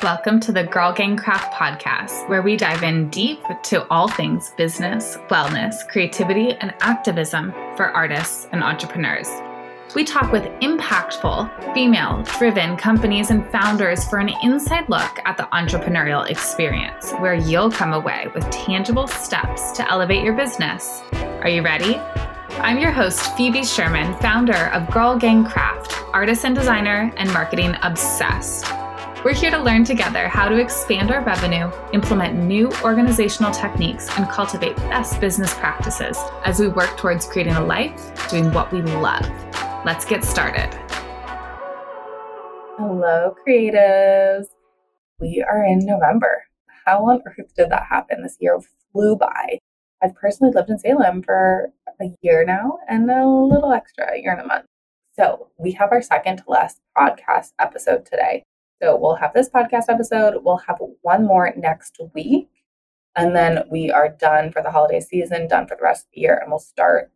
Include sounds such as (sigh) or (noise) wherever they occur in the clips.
Welcome to the Girl Gang Craft podcast, where we dive in deep to all things business, wellness, creativity, and activism for artists and entrepreneurs. We talk with impactful, female driven companies and founders for an inside look at the entrepreneurial experience, where you'll come away with tangible steps to elevate your business. Are you ready? I'm your host, Phoebe Sherman, founder of Girl Gang Craft, artist and designer, and marketing obsessed. We're here to learn together how to expand our revenue, implement new organizational techniques, and cultivate best business practices as we work towards creating a life doing what we love. Let's get started. Hello, creatives. We are in November. How on earth did that happen? This year flew by. I've personally lived in Salem for a year now and a little extra, a year and a month. So we have our second to last podcast episode today. So we'll have this podcast episode. We'll have one more next week. And then we are done for the holiday season, done for the rest of the year, and we'll start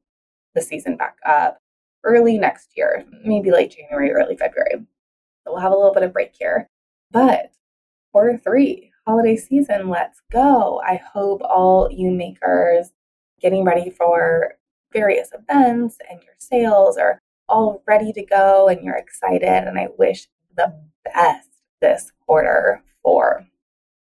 the season back up early next year, maybe late January, early February. So we'll have a little bit of break here. But quarter three, holiday season, let's go. I hope all you makers getting ready for various events and your sales are all ready to go and you're excited. And I wish the best this quarter for.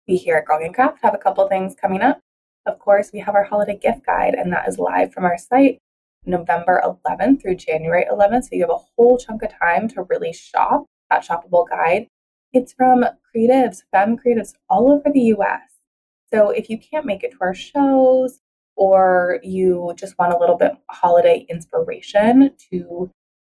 We here at Girl Gang Craft have a couple things coming up. Of course, we have our holiday gift guide, and that is live from our site November 11th through January 11th. So you have a whole chunk of time to really shop that shoppable guide. It's from creatives, femme creatives all over the US. So if you can't make it to our shows or you just want a little bit holiday inspiration to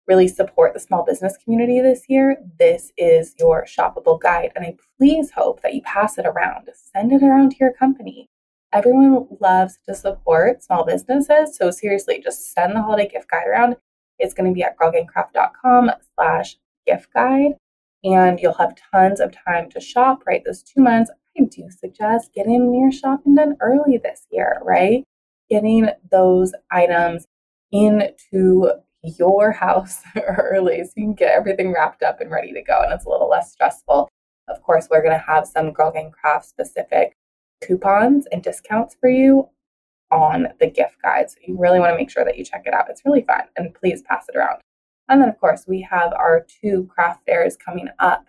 really support the small business community this year, this is your shoppable guide. And I please hope that you pass it around. Send it around to your company. Everyone loves to support small businesses. So seriously, just send the holiday gift guide around. It's going to be at girlgangcraft.com slash gift guide. And you'll have tons of time to shop, right? Those two months, I do suggest getting your shopping done early this year, right? Getting those items into your house (laughs) early so you can get everything wrapped up and ready to go and it's a little less stressful. Of course, we're going to have some Girl Gang Craft specific coupons and discounts for you on the gift guide. So you really want to make sure that you check it out. It's really fun and please pass it around. And then, of course, we have our two craft fairs coming up.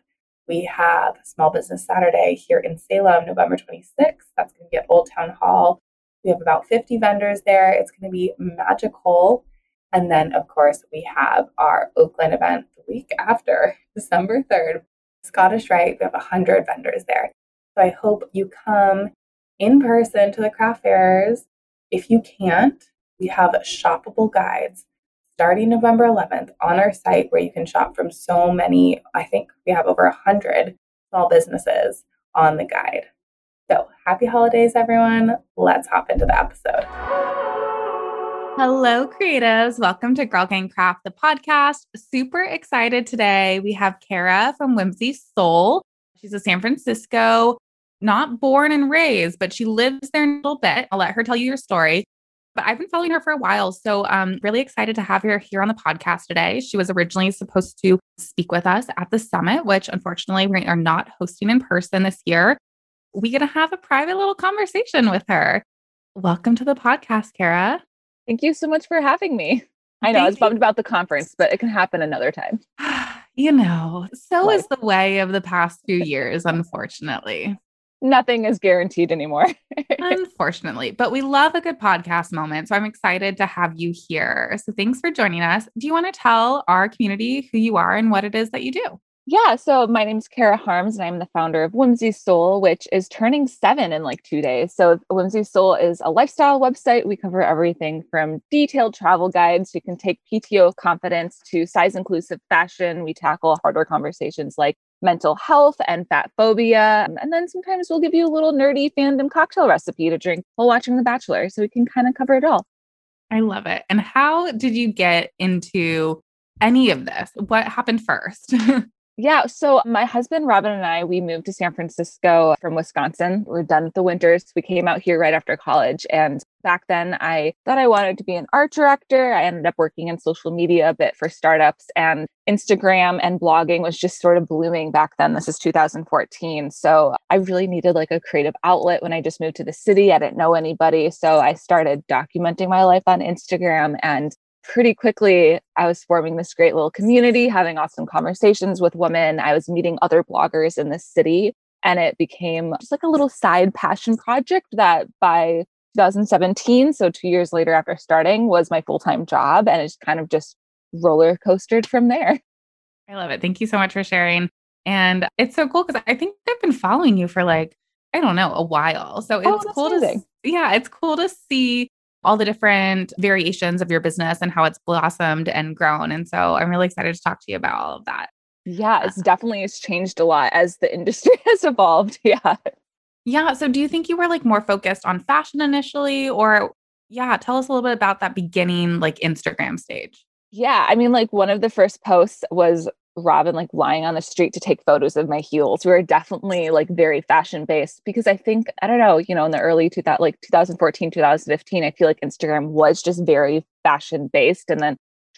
We have Small Business Saturday here in Salem, November 26th. That's going to be at Old Town Hall. We have about 50 vendors there. It's going to be magical. And then, of course, we have our Oakland event the week after, December 3rd, Scottish Rite. We have 100 vendors there. So I hope you come in person to the craft fairs. If you can't, we have shoppable guides starting November 11th on our site where you can shop from so many, I think we have over 100 small businesses on the guide. So happy holidays, everyone. Let's hop into the episode. Hello, creatives. Welcome to Girl Gang Craft, the podcast. Super excited today. We have Kara from Whimsy Soul. She's a San Francisco, not born and raised, but she lives there a little bit. I'll let her tell you your story. But I've been following her for a while. So I'm um, really excited to have her here on the podcast today. She was originally supposed to speak with us at the summit, which unfortunately we are not hosting in person this year. We're going to have a private little conversation with her. Welcome to the podcast, Kara. Thank you so much for having me. I know Thank I was bummed about the conference, but it can happen another time. (sighs) you know, so Life. is the way of the past few years, unfortunately. Nothing is guaranteed anymore. (laughs) unfortunately, but we love a good podcast moment. So I'm excited to have you here. So thanks for joining us. Do you want to tell our community who you are and what it is that you do? Yeah, so my name is Kara Harms, and I'm the founder of Whimsy Soul, which is turning seven in like two days. So, Whimsy Soul is a lifestyle website. We cover everything from detailed travel guides, you can take PTO confidence, to size inclusive fashion. We tackle harder conversations like mental health and fat phobia. And then sometimes we'll give you a little nerdy fandom cocktail recipe to drink while watching The Bachelor. So, we can kind of cover it all. I love it. And how did you get into any of this? What happened first? (laughs) Yeah. So my husband, Robin, and I, we moved to San Francisco from Wisconsin. We're done with the winters. We came out here right after college. And back then, I thought I wanted to be an art director. I ended up working in social media a bit for startups, and Instagram and blogging was just sort of blooming back then. This is 2014. So I really needed like a creative outlet when I just moved to the city. I didn't know anybody. So I started documenting my life on Instagram and pretty quickly I was forming this great little community, having awesome conversations with women. I was meeting other bloggers in the city. And it became just like a little side passion project that by 2017, so two years later after starting, was my full time job. And it's kind of just roller coastered from there. I love it. Thank you so much for sharing. And it's so cool because I think I've been following you for like, I don't know, a while. So oh, it's oh, cool amazing. to yeah, it's cool to see all the different variations of your business and how it's blossomed and grown. And so I'm really excited to talk to you about all of that. Yeah, it's um, definitely it's changed a lot as the (laughs) industry has evolved. (laughs) Yeah. Yeah. So do you think you were like more focused on fashion initially or yeah, tell us a little bit about that beginning like Instagram stage. Yeah, I mean like one of the first posts was Robin like lying on the street to take photos of my heels. We were definitely like very fashion based because I think I don't know, you know, in the early 2000 like 2014, 2015, I feel like Instagram was just very fashion based and then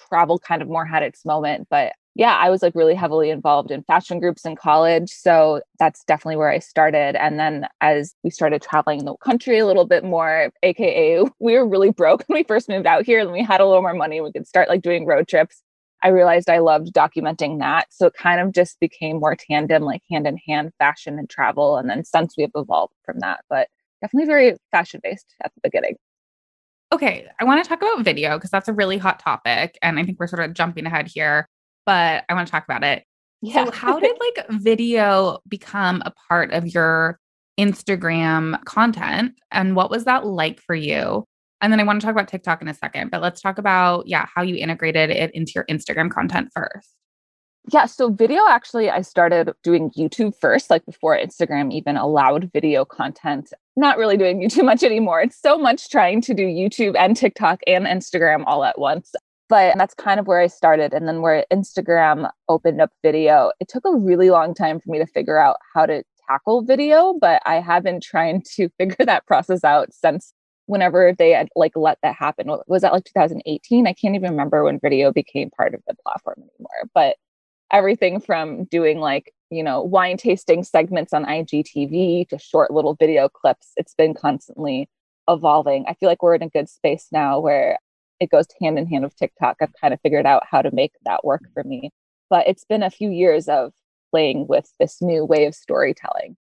travel kind of more had its moment, but yeah, I was like really heavily involved in fashion groups in college. So that's definitely where I started. And then as we started traveling the country a little bit more, AKA, we were really broke (laughs) when we first moved out here and we had a little more money. We could start like doing road trips. I realized I loved documenting that. So it kind of just became more tandem, like hand in hand fashion and travel. And then since we've evolved from that, but definitely very fashion based at the beginning. Okay. I want to talk about video because that's a really hot topic. And I think we're sort of jumping ahead here, but I want to talk about it. Yeah. So, how did like video become a part of your Instagram content? And what was that like for you? And then I want to talk about TikTok in a second, but let's talk about, yeah, how you integrated it into your Instagram content first. Yeah, so video actually, I started doing YouTube first, like before Instagram even allowed video content. Not really doing (laughs) YouTube much anymore. It's so much trying to do YouTube and TikTok and Instagram all at once. But that's kind of where I started. And then where Instagram opened up video, it took a really long time for me to figure out how to tackle video, but I have been trying to (laughs) figure that process out since whenever they had like let that happen. Was that like 2018? I can't even remember when video became part of the platform anymore. But everything from doing like, you know, wine tasting segments on IGTV to short little video clips, it's been constantly evolving. I feel like we're in a good space now where it goes hand in hand with TikTok. I've kind of figured out how to make that work for me. But it's been a few years of playing with this new way of storytelling.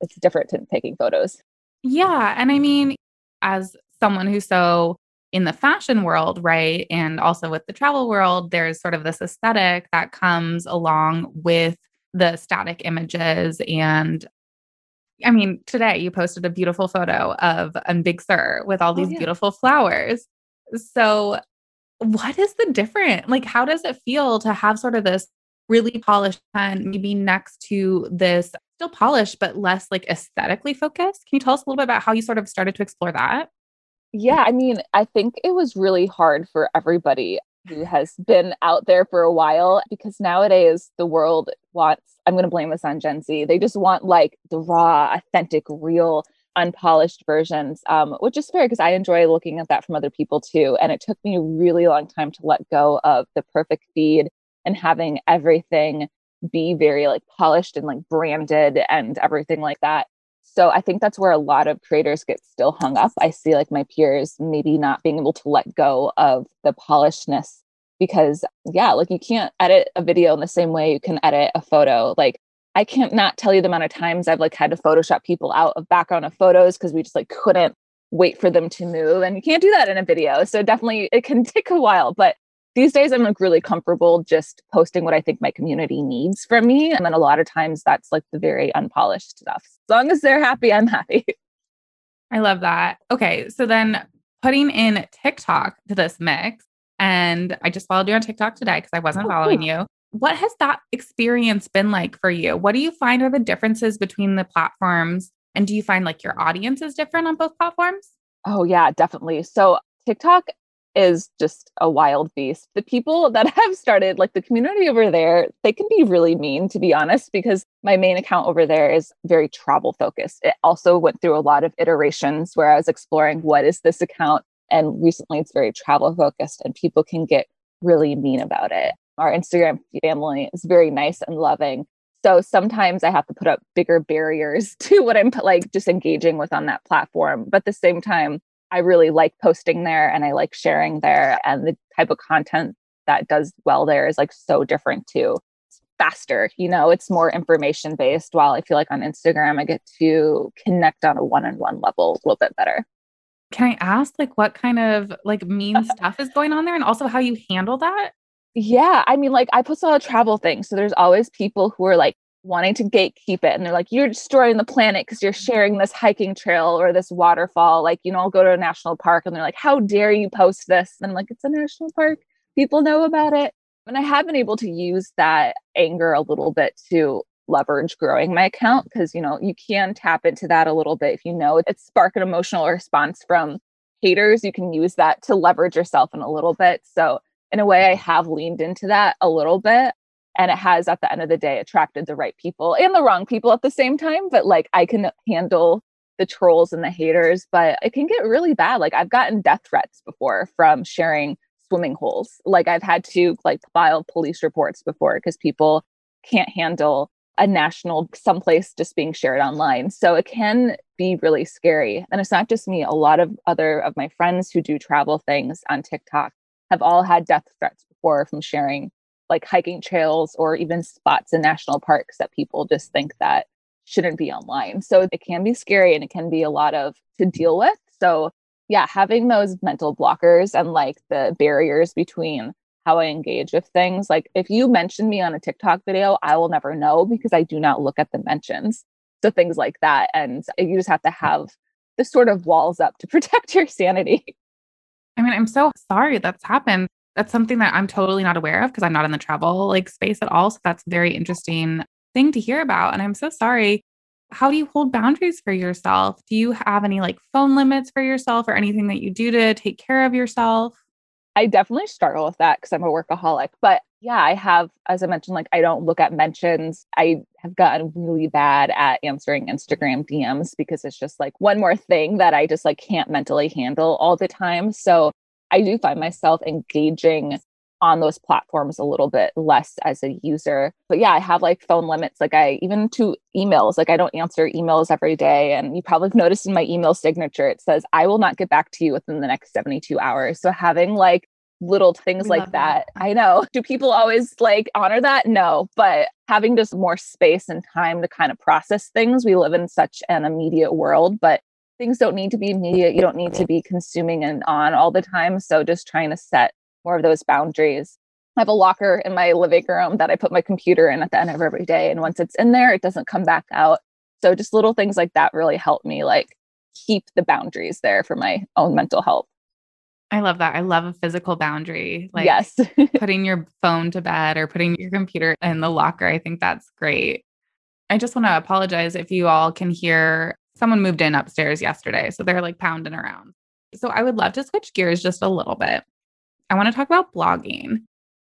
It's different than taking photos. Yeah. And I mean, as someone who's so in the fashion world, right? And also with the travel world, there's sort of this aesthetic that comes along with the static images. And I mean, today you posted a beautiful photo of um, Big Sur with all oh, these oh, yeah. beautiful flowers. So, what is the difference? Like, how does it feel to have sort of this really polished pen, maybe next to this still polished, but less like aesthetically focused. Can you tell us a little bit about how you sort of started to explore that? Yeah, I mean, I think it was really hard for everybody who (sighs) has been out there for a while because nowadays the world wants, I'm going to blame this on Gen Z, they just want like the raw, authentic, real, unpolished versions, um, which is fair because I enjoy looking at that from other people too. And it took me a really long time to let go of the perfect feed and having everything be very like polished and like branded and everything like that. So I think that's where a lot of creators get still hung up. I see like my peers maybe not being able to let go of the polishedness because yeah, like you can't edit a video in the same way you can edit a photo. Like I can't not tell you the amount of times I've like had to Photoshop people out of background of photos because we just like couldn't wait for them to move and you can't do that in a video. So definitely it can (laughs) take a while, but these days I'm like really comfortable just posting what I think my community needs from me. And then a lot of times that's like the very unpolished stuff. As long as they're happy, I'm happy. (laughs) I love that. Okay. So then putting in TikTok to this mix, and I just followed you on TikTok today because I wasn't oh, following cool. you. What has that experience been like for you? What do you find are the differences between the platforms? And do you find like your audience is different on both platforms? Oh, yeah, definitely. So TikTok is just a wild beast. The people that (laughs) have started, like the community over there, they can be really mean, to be honest, because my main account over there is very travel focused. It also went through a lot of iterations where I was exploring what is this account. And recently it's very travel focused and people can get really mean about it. Our Instagram family is very nice and loving. So sometimes I have to put up bigger barriers (laughs) to what I'm like just engaging with on that platform. But at the same time, I really like posting there and I like sharing there. And the type of content that does well there is like so different too. It's faster, you know, it's more information based. While I feel like on Instagram, I get to connect on a one on one level a little bit better. Can I ask like what kind of like mean (laughs) stuff is going on there and also how you handle that? Yeah. I mean, like I post a lot of travel things. So there's always people who are like, wanting to gatekeep it. And they're like you're destroying the planet because you're sharing this hiking trail or this waterfall. Like you know i'll go to a national park. And they're like how dare you post this? And i'm like it's a national park. People know about it. And i have been able to use that anger a little bit to leverage growing my account because you know you can tap into that a little bit if you know it's spark an emotional response from haters. You can use that to leverage yourself in a little bit. So in a way i have leaned into that a little bit and it has at the end of the day attracted the right people and the wrong people at the same time but like i can handle the trolls and the haters but it can get really bad like i've gotten death threats before from sharing swimming holes. Like i've had to like file police reports before because people can't handle a national someplace just being shared online. So it can be really scary and it's not just me a lot of other of my friends who do travel things on tiktok have all had death threats before from sharing like hiking trails or even spots in national parks that people just think that shouldn't be online. So it can be scary and it can be a lot of to deal with. So yeah, having those mental blockers and like the barriers between how I engage with things. Like if you mention me on a TikTok video, I will never know because I do not look at the mentions. So things like that. And you just have to have the sort of walls up to (laughs) protect your sanity. I mean, I'm so sorry that's happened that's something that I'm totally not aware of because I'm not in the travel like space at all. So that's very interesting thing to hear about. And I'm so sorry. How do you hold boundaries for yourself? Do you have any like phone limits for yourself or anything that you do to take care of yourself? I definitely struggle with that because I'm a workaholic. But yeah, I have, as I mentioned, like I don't look at mentions. I have gotten really bad at answering Instagram DMs because it's just like one more thing that I just like can't mentally handle all the time. So I do find myself engaging on those platforms a little bit less as a user. But yeah, I have like phone limits. Like I even to emails, like I don't answer emails every day. And you probably have noticed in my email signature, it says, I will not get back to you within the next 72 hours. So having like little things we like that, that, I know. (laughs) Do people always like honor that? No. But having just more space and time to kind of process things. We live in such an immediate world, but things don't need to be immediate. You don't need to be consuming and on all the time. So just trying to set more of those boundaries. I have a locker in my living room that I put my computer in at the end of every day. And once it's in there, it doesn't come back out. So just little things like that really help me like keep the boundaries there for my own mental health. I love that. I love a physical boundary. Like yes. (laughs) putting your phone to bed or putting your computer in the locker. I think that's great. I just want to apologize if you all can hear someone moved in upstairs yesterday. So they're like pounding around. So I would love to switch gears just a little bit. I want to talk about blogging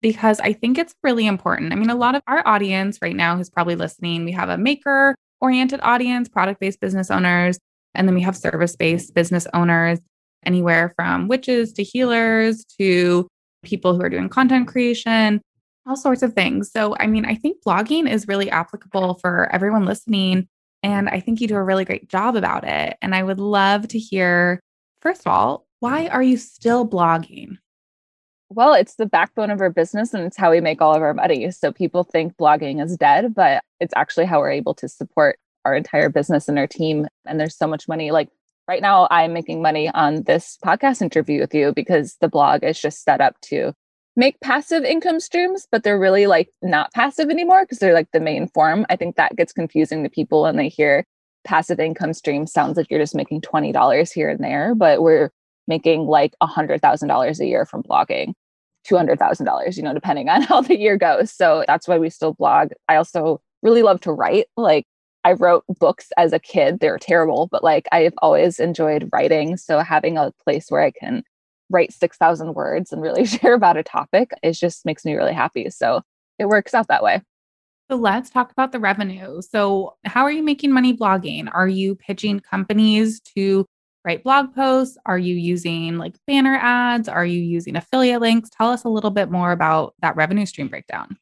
because I think it's really important. I mean, a lot of our audience right now who's probably listening, we have a maker oriented audience, product based business owners, and then we have service based business owners, anywhere from witches to healers to people who are doing content creation, all sorts of things. So, I mean, I think blogging is really applicable for everyone listening and I think you do a really great job about it. And I would love to hear, first of all, why are you still blogging? Well, it's the backbone of our business and it's how we make all of our money. So people think blogging is dead, but it's actually how we're able to support our entire business and our team. And there's so much money. Like right now, I'm making money on this podcast interview with you because the blog is just set up to make passive income streams, but they're really like not passive anymore because they're like the main form. I think that gets confusing to people when they hear passive income stream sounds like you're just making $20 here and there, but we're making like $100,000 a year from blogging, $200,000, you know, depending on (laughs) how the year goes. So that's why we still blog. I also really love to write. Like I wrote books as a kid. They're terrible, but like I've always enjoyed writing. So having a place where I can write 6,000 words and really (laughs) share about a topic. It just makes me really happy. So it works out that way. So let's talk about the revenue. So, how are you making money blogging? Are you pitching companies to write blog posts? Are you using like banner ads? Are you using affiliate links? Tell us a little bit more about that revenue stream breakdown.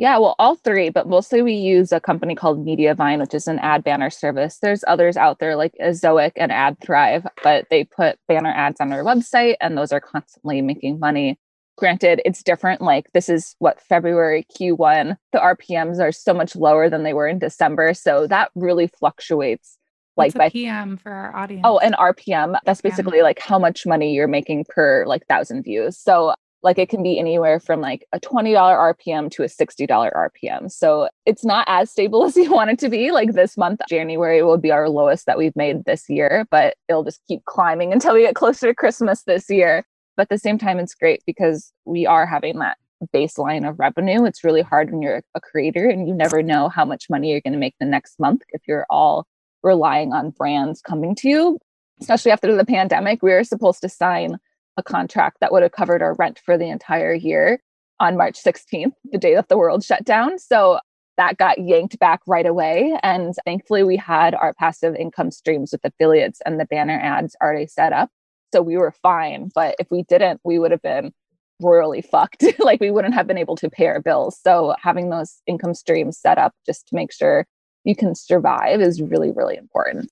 Yeah, well, all three, but mostly we use a company called Mediavine, which is an ad banner service. There's others out there like Ezoic and AdThrive, but they put banner ads on their website and those are constantly making money. Granted, it's different. Like this is what February Q1, the RPMs are so much lower than they were in December. So that really fluctuates. Like by PM for our audience. Oh, and RPM. That's basically like how much money you're making per like thousand views. So like it can be anywhere from like a $20 RPM to a $60 RPM. So it's not as stable (laughs) as you want it to be. Like this month, January will be our lowest that we've made this year, but it'll just keep climbing until we get closer to Christmas this year. But at the same time, it's great because we are having that baseline of revenue. It's really hard when you're a creator and you never know how much money you're going to make the next month if you're all relying on brands coming to you. Especially after the pandemic, we were supposed to sign a contract that would have covered our rent for the entire year on March 16th, the day that the world shut down. So that got yanked back right away. And thankfully, we had our passive income streams with affiliates and the banner ads already set up. So we were fine. But if we didn't, we would have been royally fucked. (laughs) like we wouldn't have been able to pay our bills. So having those income streams set up just to make sure you can survive is really, really important.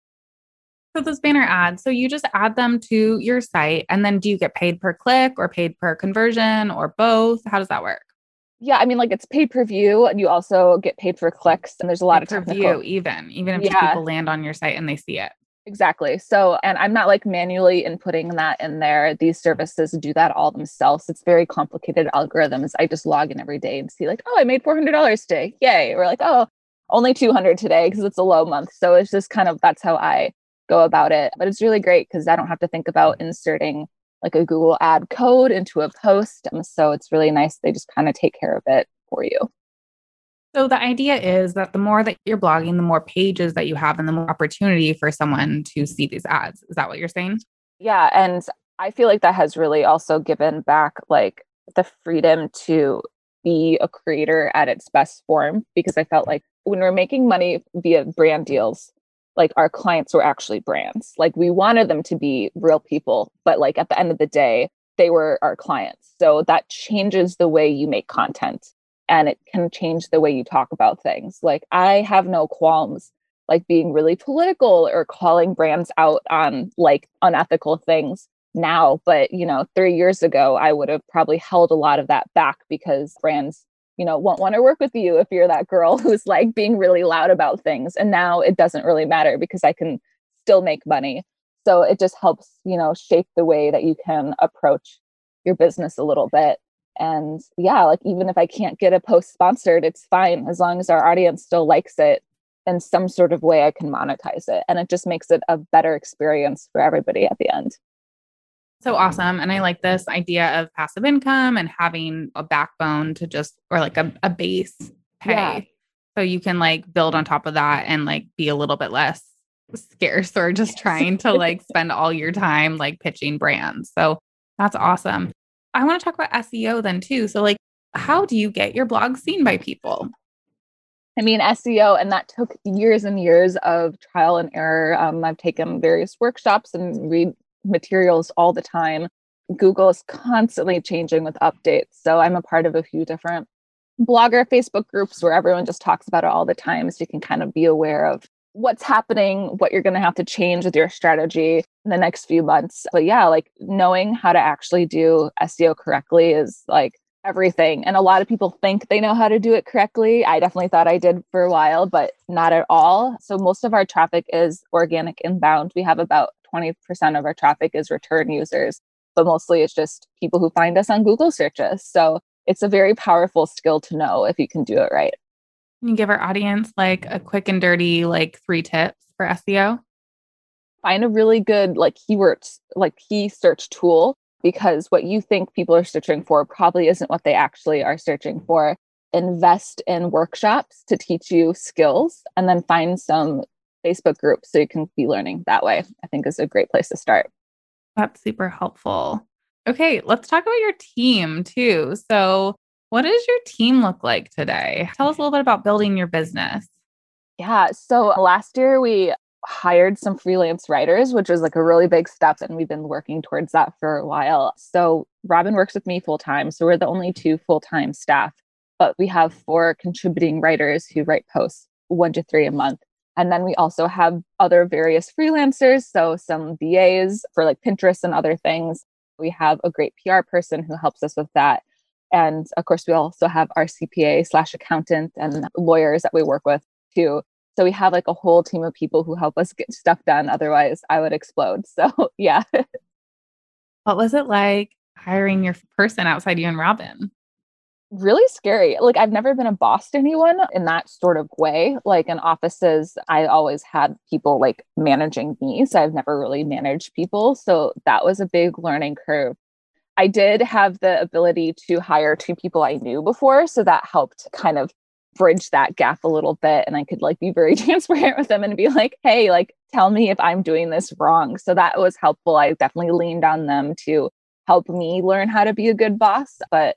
So those banner ads, so you just add them to your site and then do you get paid per click or paid per conversion or both? How does that work? Yeah, I mean, like it's pay per view, and you also get paid for clicks. And there's a lot paid of technical. view, even even if yeah. people land on your site and they see it. Exactly. So, and I'm not like manually inputting that in there. These services do that all themselves. It's very complicated algorithms. I just log in every day and see, like, oh, I made $400 today. Yay. Or like, oh, only 200 today because it's a low month. So it's just kind of that's how I go about it. But it's really great because I don't have to think about inserting like a Google ad code into a post. Um, so it's really nice. They just kind of take care of it for you. So the idea is that the more that you're blogging, the more pages that you have and the more opportunity for someone to see these ads. Is that what you're saying? Yeah. And I feel like that has really also given back like the freedom to be a creator at its best form because I felt like when we're making money via brand deals, like our clients were actually brands. Like we wanted them to be real people, but like at the end of the day, they were our clients. So that changes the way you make content and it can change the way you talk about things. Like I have no qualms like being really political or calling brands out on like unethical things now, but you know, 3 years ago I would have probably held a lot of that back because brands you know won't want to work with you if you're that girl (laughs) who's like being really loud about things and now it doesn't really matter because I can still make money. So it just helps, you know, shape the way that you can approach your business a little bit and yeah, like even if I can't get a post sponsored, it's fine as long as our audience still likes it in some sort of way I can monetize it. And it just makes it a better experience for everybody at the end. So awesome. And I like this idea of passive income and having a backbone to just, or like a, a base pay. Yeah. So you can like build on top of that and like be a little bit less scarce or just trying to like spend all your time like pitching brands. So that's awesome. I want to talk about SEO then too. So, like, how do you get your blog seen by people? I mean, SEO, and that took years and years of trial and error. Um, I've taken various workshops and read materials all the time. Google is constantly changing with updates. So I'm a part of a few different blogger Facebook groups where everyone just talks about it all the time. So you can kind of be aware of what's happening, what you're going to have to change with your strategy in the next few months. But yeah, like knowing how to actually do SEO correctly is like everything. And a lot of people think they know how to do it correctly. I definitely thought I did for a while, but not at all. So most of our traffic is organic inbound. We have about 20% of our traffic is return users, but mostly it's just people who find us on Google searches. So it's a very powerful skill to know if you can do it right. Can you give our audience like a quick and dirty, like three tips for SEO? Find a really good like keywords, like key search tool, because what you think people are searching for probably isn't what they actually are searching for. Invest in workshops to teach you skills and then find some Facebook group. so you can be learning that way. I think is a great place to start. That's super helpful. Okay, let's talk about your team too. So, what does your team look like today? Tell us a little bit about building your business. Yeah. So, last year we hired some freelance writers, which was like a really big step. And we've been working towards that for a while. So, Robin works with me full time. So, we're the only two full time staff, but we have four contributing writers who write posts one to three a month. And then we also have other various freelancers. So, some VAs for like Pinterest and other things. We have a great PR person who helps us with that. And of course, we also have our CPA slash accountant and lawyers that we work with too. So we have like a whole team of people who help us get stuff done. Otherwise, I would explode. So, (laughs) yeah. what was it like hiring your person outside you and Robin? Really scary. Like, I've never been a boss to anyone in that sort of way. Like, in offices, I always had people like managing me. So, I've never really managed people. So, that was a big learning curve. I did have the ability to hire two people I knew before. So, that helped kind of bridge that gap a little bit and I could like be very (laughs) transparent with them and be like, hey, like tell me if I'm doing this wrong. So that was helpful. I definitely leaned on them to help me learn how to be a good boss. But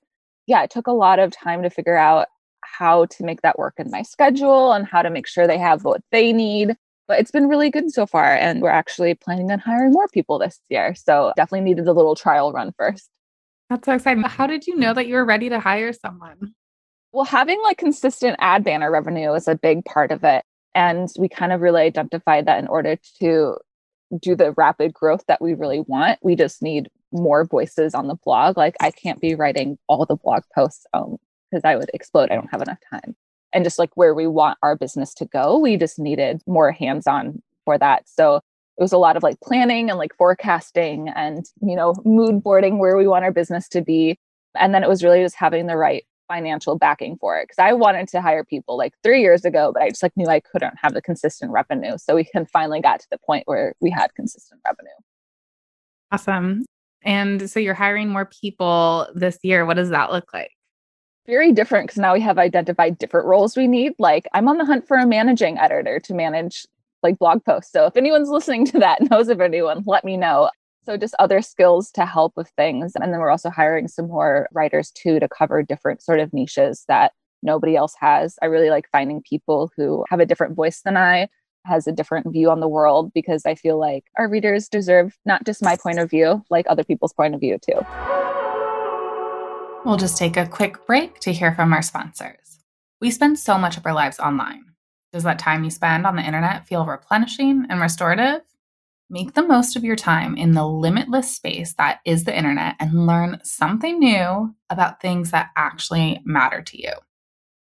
yeah, it took a lot of time to figure out how to make that work in my schedule and how to make sure they have what they need. But it's been really good so far. And we're actually planning on hiring more people this year. So definitely needed a little trial run first. That's so exciting. How did you know that you were ready to hire someone? Well, having like consistent ad banner revenue is a big part of it. And we kind of really identified that in order to do the rapid growth that we really want, we just need more voices on the blog. Like, I can't be writing all the blog posts because um, I would explode. I don't have enough time. And just like where we want our business to go, we just needed more hands on for that. So it was a lot of like planning and like forecasting and, you know, mood boarding where we want our business to be. And then it was really just having the right financial backing for it because I wanted to hire people like three years ago, but I just like knew I couldn't have the consistent revenue. So we can finally got to the point where we had consistent revenue. Awesome. And so you're hiring more people this year. What does that look like? Very different because now we have identified different roles we need. Like I'm on the hunt for a managing editor to manage like blog posts. So if anyone's listening to that (laughs) knows of anyone, let me know. So just other skills to help with things. And then we're also hiring some more writers too to cover different sort of niches that nobody else has. I really like finding people who have a different voice than I, has a different view on the world because I feel like our readers deserve not just my point of view, like other people's point of view too. We'll just take a quick break to hear from our sponsors. We spend so much of our lives online. Does that time you spend on the internet feel replenishing and restorative? Make the most of your time in the limitless space that is the internet and learn something new about things that actually matter to you.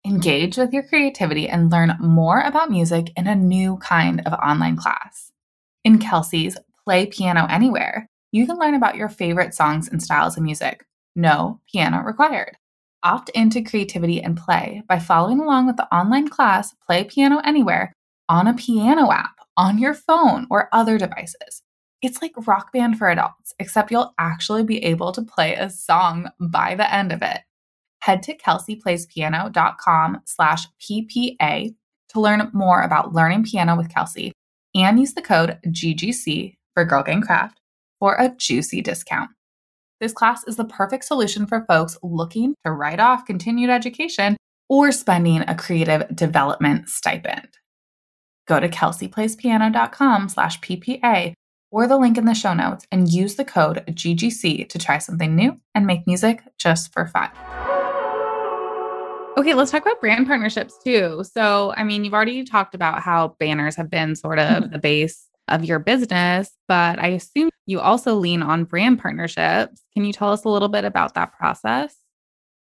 Engage with your creativity and learn more about music in a new kind of online class. In Kelsey's Play Piano Anywhere, you can learn about your favorite songs and styles of music. No piano required. Opt into creativity and play by following along with the online class Play Piano Anywhere on a piano app on your phone or other devices. It's like rock band for adults, except you'll actually be able to play a song by the end of it. Head to kelseyplayspiano.com slash PPA to learn more about learning piano with Kelsey and use the code GGC for Girl Gang Craft for a juicy discount. This class is the perfect solution for folks looking to write off continued education or spending a creative development stipend. Go to kelseyplayspiano.com slash PPA or the link in the show notes and use the code GGC to try something new and make music just for fun. Okay, let's talk about brand partnerships too. So, I mean, you've already talked about how banners have been sort of mm-hmm. the base of your business, but I assume you also lean on brand partnerships. Can you tell us a little bit about that process?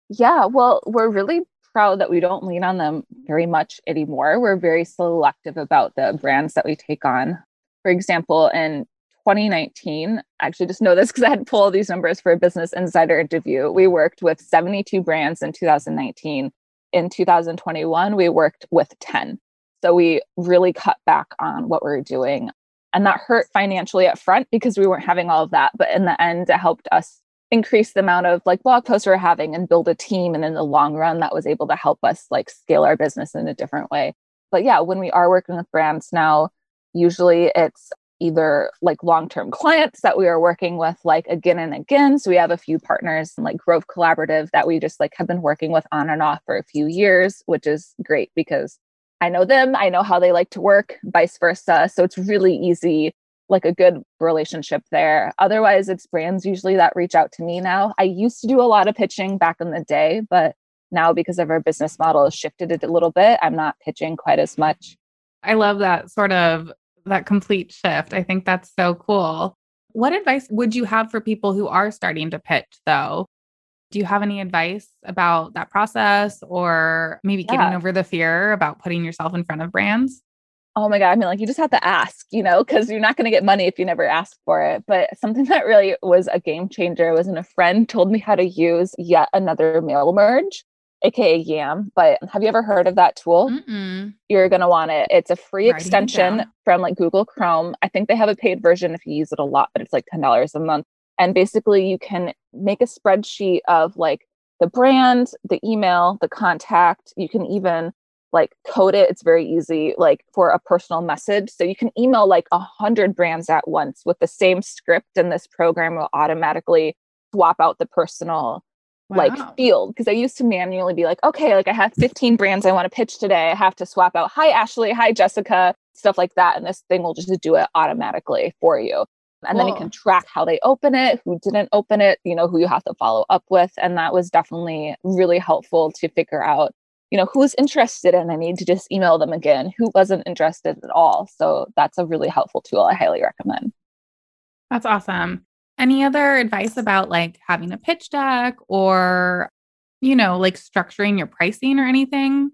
Yeah, well, we're really proud that we don't lean on them very much anymore. We're very selective about the brands that we take on. For example, in 2019, I actually just know this because I had to pull all these numbers for a Business Insider interview. We worked with 72 brands in 2019. In 2021, we worked with 10. So we really cut back on what we were doing. And that hurt financially up front because we weren't having all of that. But in the end, it helped us increase the amount of like blog posts we're having and build a team and in the long run that was able to help us like scale our business in a different way but yeah when we are working with brands now usually it's either like long-term clients that we are working with like again and again. So we have a few partners like Grove Collaborative that we just like have been working with on and off for a few years, which is great because I know them, I know how they like to work, vice versa. So it's really easy, like a good relationship there. Otherwise, it's brands usually that reach out to me now. I used to do a lot of pitching back in the day, but now because of our business model has shifted it a little bit, I'm not pitching quite as much. I love that sort of that complete shift. I think that's so cool. What advice would you have for people who are starting to pitch though? Do you have any advice about that process or maybe yeah. getting over the fear about putting yourself in front of brands? Oh my God. I mean, like, you just have to ask, you know, because you're not going to get money if you never ask for it. But something (laughs) that really was a game changer was when a friend told me how to use yet another Mailmerge, aka Yam. But have you ever heard of that tool? Mm-mm. You're going to want it. It's a free Writing extension from like Google Chrome. I think they have a paid version if you use it a lot, but it's like $10 a month. And basically, you can make a spreadsheet of like the brand, the email, the contact. You can even like code it. It's very easy, like for a personal message. So you can email like a hundred brands at once with the same script, and this program will automatically swap out the personal wow. like field. Because I used to manually be like, okay, like I have 15 brands I want to pitch today. I have to swap out, hi Ashley, hi Jessica, stuff like that. And this thing will just do it automatically for you and cool. then you can track how they open it who didn't open it you know who you have to follow up with and that was definitely really helpful to figure out you know who's interested and i need to just email them again who wasn't interested at all so that's a really helpful tool i highly recommend that's awesome any other advice about like having a pitch deck or you know like structuring your pricing or anything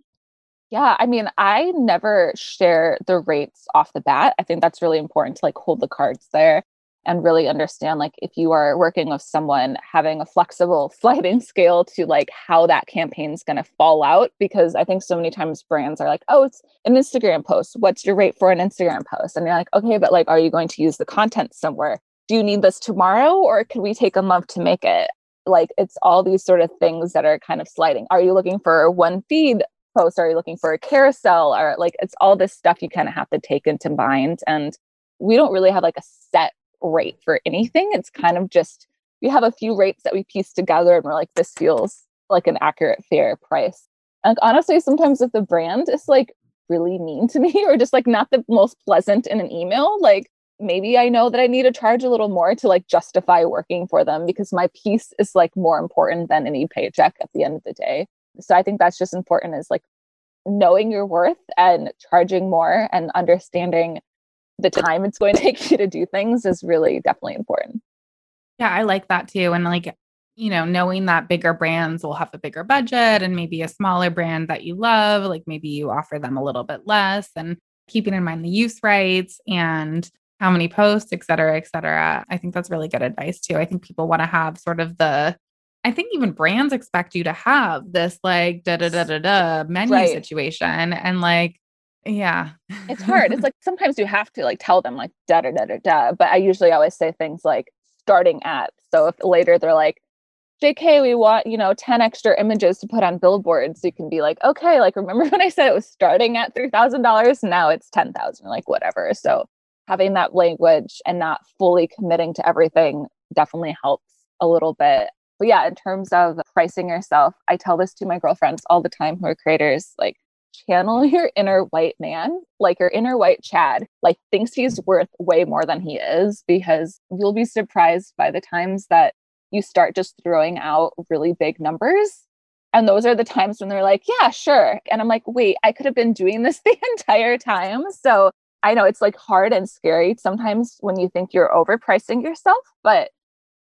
yeah, I mean, I never share the rates off the bat. I think that's really important to like hold the cards there and really understand like if you are working with someone having a flexible (laughs) sliding scale to like how that campaign is going to fall out because i think so many times brands are like oh it's an instagram post what's your rate for an instagram post and you're like okay but like are you going to use the content somewhere do you need this tomorrow or can we take a month to make it like it's all these sort of things that are kind of sliding are you looking for one feed post are you looking for a carousel or like it's all this stuff you kind of have to take into mind and we don't really have like a set rate for anything. It's kind of just we have a few rates that we piece together and we're like, this feels like an accurate, fair price. And honestly, sometimes if the brand is like really mean to me (laughs) or just like not the most pleasant in an email, like maybe I know that I need to charge a little more to like justify working for them because my peace is like more important than any paycheck at the end of the day. So I think that's just important is like knowing your worth and charging more and understanding the time it's going (laughs) to take you to do things is really definitely important. Yeah, I like that too. And like, you know, knowing that bigger brands will have a bigger budget and maybe a smaller brand that you love, like maybe you offer them a little bit less and keeping in mind the use rights and how many posts, et cetera, et cetera. I think that's really good advice too. I think people want to have sort of the, I think even brands expect you to have this like da da da da da menu right. situation. And like, yeah. it's hard. It's like sometimes you have to like tell them like da da da da da. But I usually always say things like starting at. So if later they're like, JK, we want, you know, 10 extra images to put on billboards, you can be like, okay, like remember (laughs) when I said it was starting at $3,000? Now it's 10,000, like whatever. So having that language and not fully committing to everything definitely helps a little bit. But yeah, in terms of pricing yourself, I tell this to my girlfriends all the time who are creators like channel your inner white man, like your inner white Chad, like thinks he's worth way more than he is because you'll be surprised by the times that you start just throwing out really big numbers. And those are the times when they're like, yeah, sure. And I'm like, wait, I could have been doing this (laughs) the entire time. So I know it's like hard and scary sometimes when you think you're overpricing yourself, but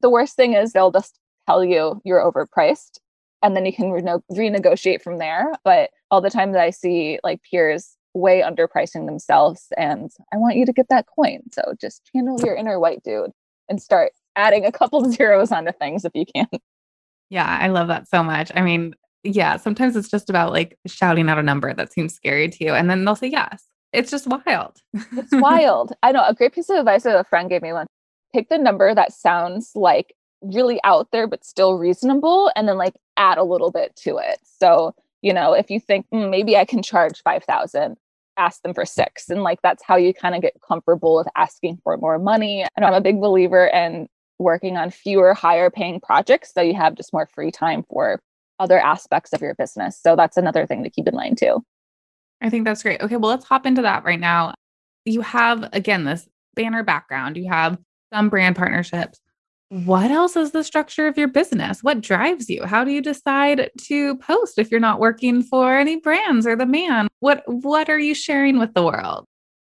the worst thing is they'll just tell you you're overpriced and then you can reno- renegotiate from there. But all the time that I see like peers way underpricing themselves, and I want you to get that coin. So just channel your inner white dude and start adding a couple (laughs) zeros onto things if you can. Yeah, I love that so much. I mean, yeah, sometimes it's just about like shouting out a number that seems scary to you, and then they'll say yes. It's just wild. it's wild. I know a great piece of advice that a friend gave me once pick the number that sounds like really out there but still reasonable and then like add a little bit to it so you know if you think mm, maybe i can charge 5000 ask them for six. And like that's how you kind of get comfortable with asking for more money. And I'm a big believer in working on fewer higher paying projects so you have just more free time for other aspects of your business. So that's another thing to keep in mind too. I think that's great. Okay, well, let's hop into that right now. You have, again, this banner background, you have some brand partnerships. What else is the structure of your business? What drives you? How do you decide to post if you're not working for any brands or the man? What what are you sharing with the world?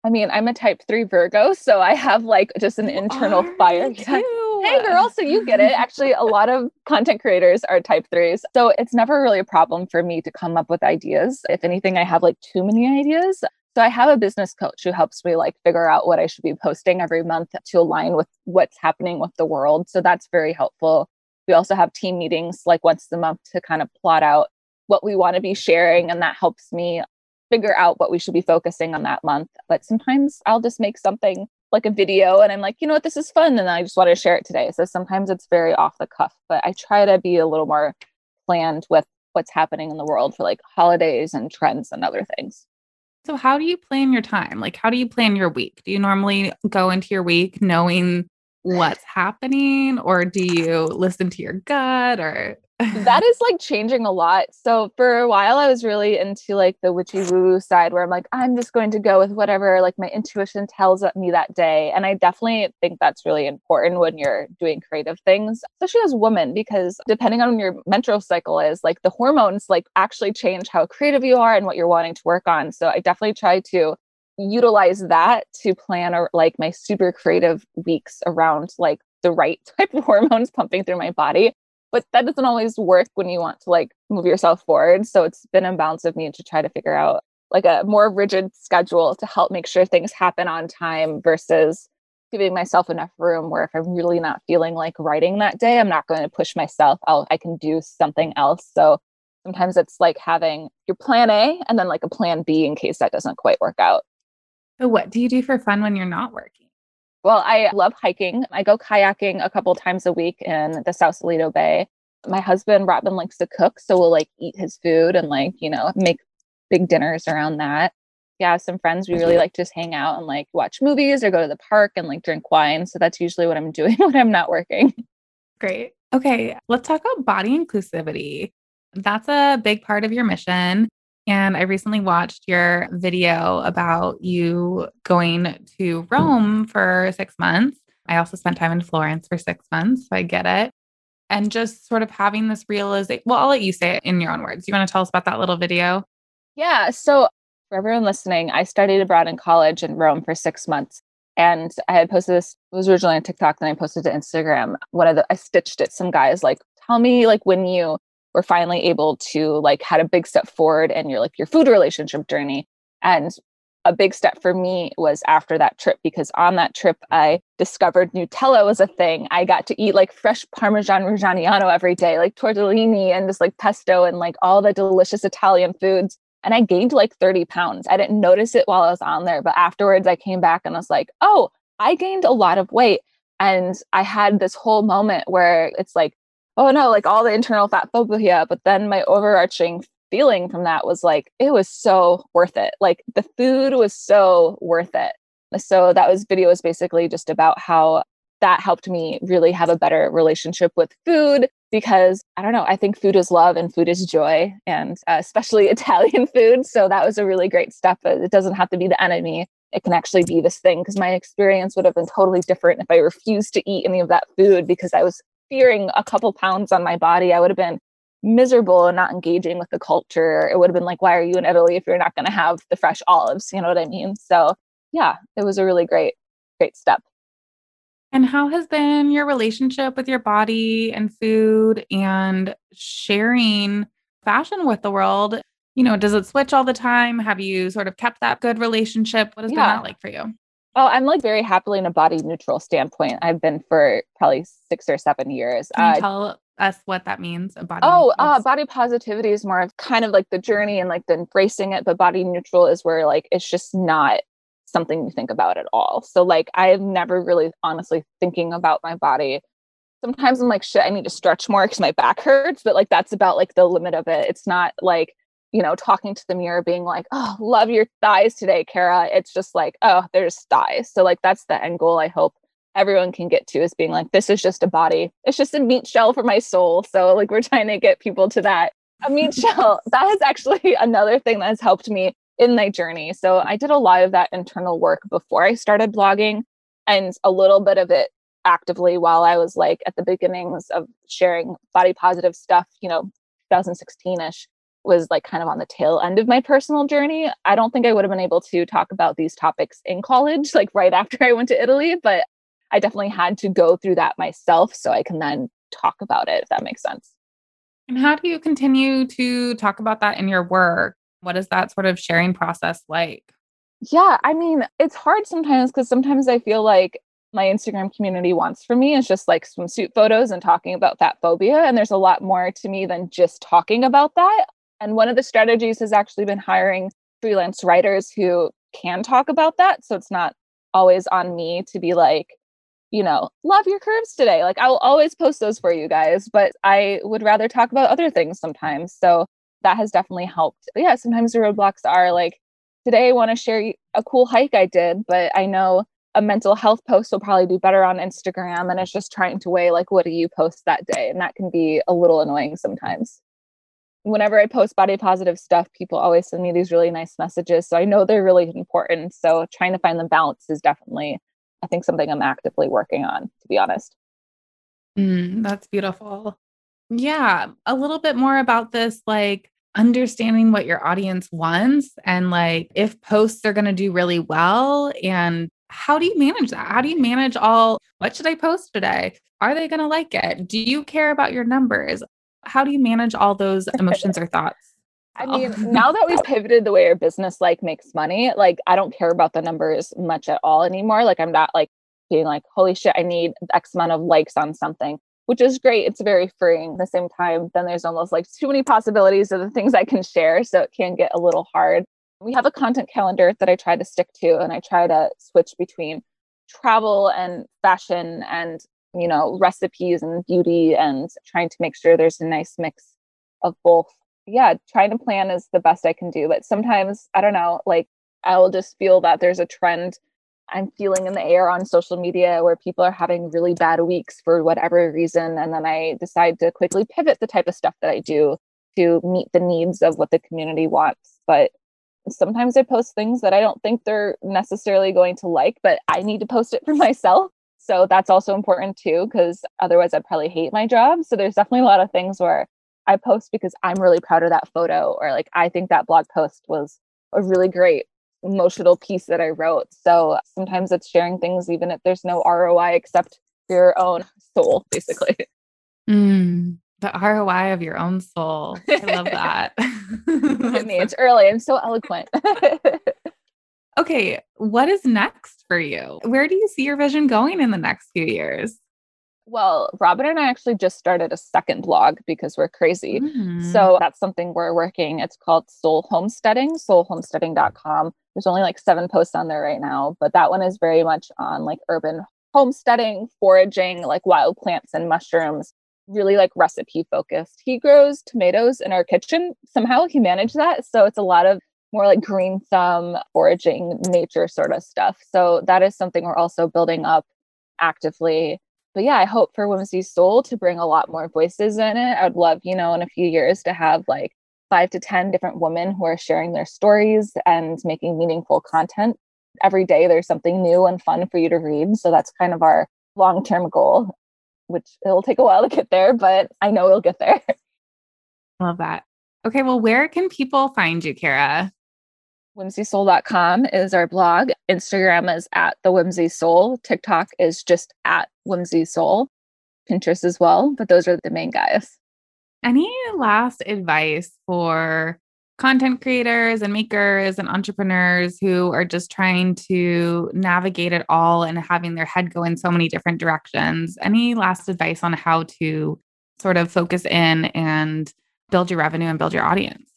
I mean, I'm a type 3 Virgo, so I have like just an internal fire. Hey (laughs) girl, so you get it. Actually, a lot of content creators are type 3s. So it's never really a problem for me to come up with ideas. If anything, I have like too many ideas. So I have a business coach who helps me like figure out what I should be posting every month to align with what's happening with the world. So that's very helpful. We also have team meetings like once a month to kind of plot out what we want to be sharing and that helps me figure out what we should be focusing on that month. But sometimes I'll just make something like a video and I'm like, you know what, this is fun. And I just want to share it today. So sometimes it's very off the cuff, but I try to be a little more planned with what's happening in the world for like holidays and trends and other things. So, how do you plan your time? Like, how do you plan your week? Do you normally go into your week knowing what's happening, or do you listen to your gut, or that (laughs) is like changing a lot. So for a while, I was really into like the witchy woo side where I'm like, I'm just going to go with whatever like my intuition tells me that day. And I definitely think that's really important when you're doing creative things, especially as a woman, because depending on your menstrual cycle is, like the hormones like actually change how creative you are and what you're wanting to work on. So I definitely try to utilize that to plan or like my super creative weeks around like the right (laughs) type of hormones pumping through my body. But that doesn't always work when you want to like move yourself forward. So it's been a balance of me to try to figure out like a more rigid schedule to help make sure things happen on time versus giving myself enough room where if i'm really not feeling like writing that day i'm not going to push myself i'll i can do something else. So sometimes it's like having your plan a and then like a plan b in case that doesn't quite work out so what do you do for fun when you're not working well, I love hiking. I go kayaking a couple times a week in the South Sausalito Bay. My husband, Robin, likes to cook. So we'll like eat his food and like, you know, make big dinners around that. Yeah, some friends, we really mm-hmm. like to just hang out and like watch movies or go to the park and like drink wine. So that's usually what I'm doing (laughs) when I'm not working. Great. Okay, let's talk about body inclusivity. That's a big part of your mission. And I recently watched your video about you going to Rome for six months. I also spent time in Florence for six months, so I get it. And just sort of having this realization. Well, I'll let you say it in your own words. You want to tell us about that little video? Yeah. So, for everyone listening, I studied abroad in college in Rome for six months. And I had posted this, it was originally on TikTok, then I posted to Instagram. One of the, I stitched it. Some guys like, tell me like when you were finally able to like had a big step forward in your like your food relationship journey and a big step for me was after that trip because on that trip I discovered Nutella was a thing. I got to eat like fresh Parmesan Reggiano every day, like tortellini and just like pesto and like all the delicious Italian foods. And I gained like 30 pounds. I didn't notice it while I was on there, but afterwards I came back and I was like, oh, I gained a lot of weight. And I had this whole moment where it's like, oh no, like all the internal fat phobia. But then my overarching feeling from that was like, it was so worth it. Like the food was so worth it. So that was video was basically just about how that helped me really have a better relationship with food because I don't know, I think food is love and food is joy, and uh, especially (laughs) Italian food. So that was a really great step. It doesn't have to be the enemy. It can actually be this thing because my experience would have been totally different if I refused to eat any of that food because I was fearing a couple pounds on my body, I would have been miserable and not engaging with the culture. It would have been like, why are you in Italy if you're not going to have the fresh olives? You know what I mean? So, yeah, it was a really great, great step. And how has been your relationship with your body and food and sharing fashion with the world? You know, does it switch all the time? Have you sort of kept that good relationship? What has yeah. been that like for you? Oh, I'm like very happily in a body neutral standpoint. I've been for probably six or seven years. Can you uh, tell us what that means? A body oh, uh, body positivity is more of kind of like the journey and like the embracing it, but body neutral is where like it's just not something you think about at all. So like I've never really honestly thinking about my body. Sometimes I'm like, shit, I need to stretch more because my back hurts, but like that's about like the limit of it. It's not like you know, talking to the mirror, being like, oh, love your thighs today, Kara. It's just like, oh, there's thighs. So, like, that's the end goal I hope everyone can get to is being like, this is just a body. It's just a meat shell for my soul. So, like, we're trying to get people to that. A meat (laughs) shell. That is actually (laughs) another thing that has helped me in my journey. So, I did a lot of that internal work before I started blogging and a little bit of it actively while I was like at the beginnings of sharing body positive stuff, you know, 2016 ish was like kind of on the tail end of my personal journey. I don't think I would have been able to talk about these topics in college, (laughs) like right after I went to Italy, but I definitely had to go through that myself so I can then talk about it, if that makes sense. And how do you continue to talk about that in your work? What is that sort of sharing process like? Yeah, I mean, it's hard sometimes because sometimes I feel like my Instagram community wants from me is just like swimsuit photos and talking about fat phobia. And there's a lot more to me than just talking about that. And one of the strategies has actually been hiring freelance writers who can talk about that. So it's not always on me to be like, you know, love your curves today. Like I'll always post those for you guys, but I would rather talk about other things sometimes. So that has definitely helped. But yeah, sometimes the roadblocks are like, today I want to share a cool hike I did, but I know a mental health post will probably do better on Instagram. And it's just trying to weigh like, what do you post that day? And that can be a little annoying sometimes whenever I post body positive stuff, people always send me these really nice messages. So I know they're really important. So trying to find the balance is definitely, I think, something I'm actively working on, to be honest. Mm, that's beautiful. Yeah. A little bit more about this, like understanding what your audience wants and like if posts are going to do really well. And how do you manage that? How do you manage all what should I post today? Are they going to like it? Do you care about your numbers? How do you manage all those (laughs) emotions or thoughts? I oh. mean, now that we've pivoted the way our business like makes money, like I don't care about the numbers much at all anymore. Like I'm not like being like, holy shit, I need X amount of likes on something, which is great. It's very freeing. At the same time, then there's almost like too many possibilities of the things I can share. So it can get a little hard. We have a content calendar that I try to stick to, and I try to switch between travel and fashion and you know, recipes and beauty and trying to make sure there's a nice mix of both. Yeah, trying to plan is the best I can do. But sometimes, I don't know, like I will just feel that there's a trend I'm feeling in the air on social media where people are having really bad weeks for whatever reason. And then I decide to quickly pivot the type of stuff that I do to meet the needs of what the community wants. But sometimes I post things that I don't think they're necessarily going to like, but I need to post it for (laughs) myself. So that's also important too, because otherwise I'd probably hate my job. So there's definitely a lot of things where I post because I'm really proud of that photo, or like I think that blog post was a really great emotional piece that I wrote. So sometimes it's sharing things even if there's no ROI except your own soul, basically. (laughs) Mm, the ROI of your own soul. I love (laughs) that. (laughs) it's early. I'm so eloquent. Okay, what is next for you? Where do you see your vision going in the next few years? Well, Robin and I actually just started a second blog because we're crazy. Mm-hmm. So that's something we're working. It's called Soul Homesteading, soulhomesteading.com. There's only like seven posts on there right now, but that one is very much on like urban homesteading, foraging, like wild plants and mushrooms, really like recipe focused. He grows tomatoes in our kitchen. Somehow he managed that. So it's a lot of more like green thumb, foraging nature sort of stuff. So that is something we're also building up actively. But yeah, I hope for Whimsy Soul to bring a lot more voices in it. I'd love, you know, in a few years to have like five to 10 different women who are sharing their stories and making meaningful content. Every day there's something new and fun for you to read. So that's kind of our long term goal, which it'll take a while to get there, but I know we'll get there. Love that. Okay, well, where can people find you, Kara? whimsysoul.com is our blog. Instagram is at the whimsy soul. TikTok is just at whimsy soul. Pinterest as well, but those are the main guys. Any last advice for content creators and makers and entrepreneurs who are just trying to navigate it all and having their head go in so many different directions? Any last advice on how to sort of focus in and build your revenue and build your audience?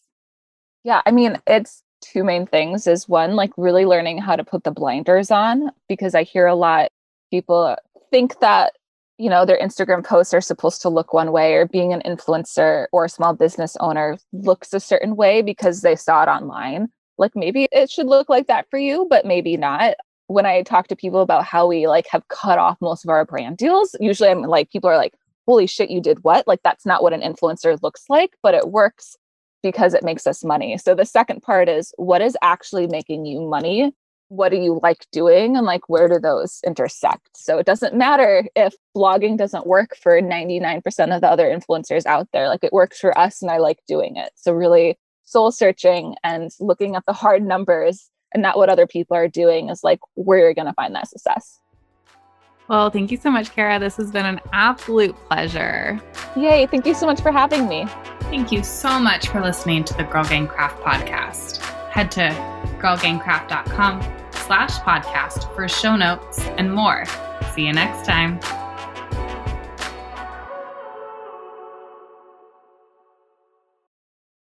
Yeah, I mean, it's two main things is one like really learning how to put the blinders on because i hear a lot people think that you know, their Instagram posts are supposed to look one way, or being an influencer or a small business owner looks a certain way because they saw it online. Like maybe it should look like that for you, but maybe not. When I talk to people about how we like have cut off most of our brand deals, usually I'm like, people are like, holy shit, you did what? Like, that's not what an influencer looks like, but it works because it makes us money. So the second part is what is actually making you money? What do you like doing? And like where do those intersect? So it doesn't matter if blogging doesn't work for 99% of the other influencers out there like it works for us and i like doing it. So really soul searching and looking at the hard numbers and not what other people are doing is like where you're going to find that success well thank you so much kara this has been an absolute pleasure yay thank you so much for having me thank you so much for listening to the girl gang craft podcast head to girlgangcraft.com slash podcast for show notes and more. See you next time.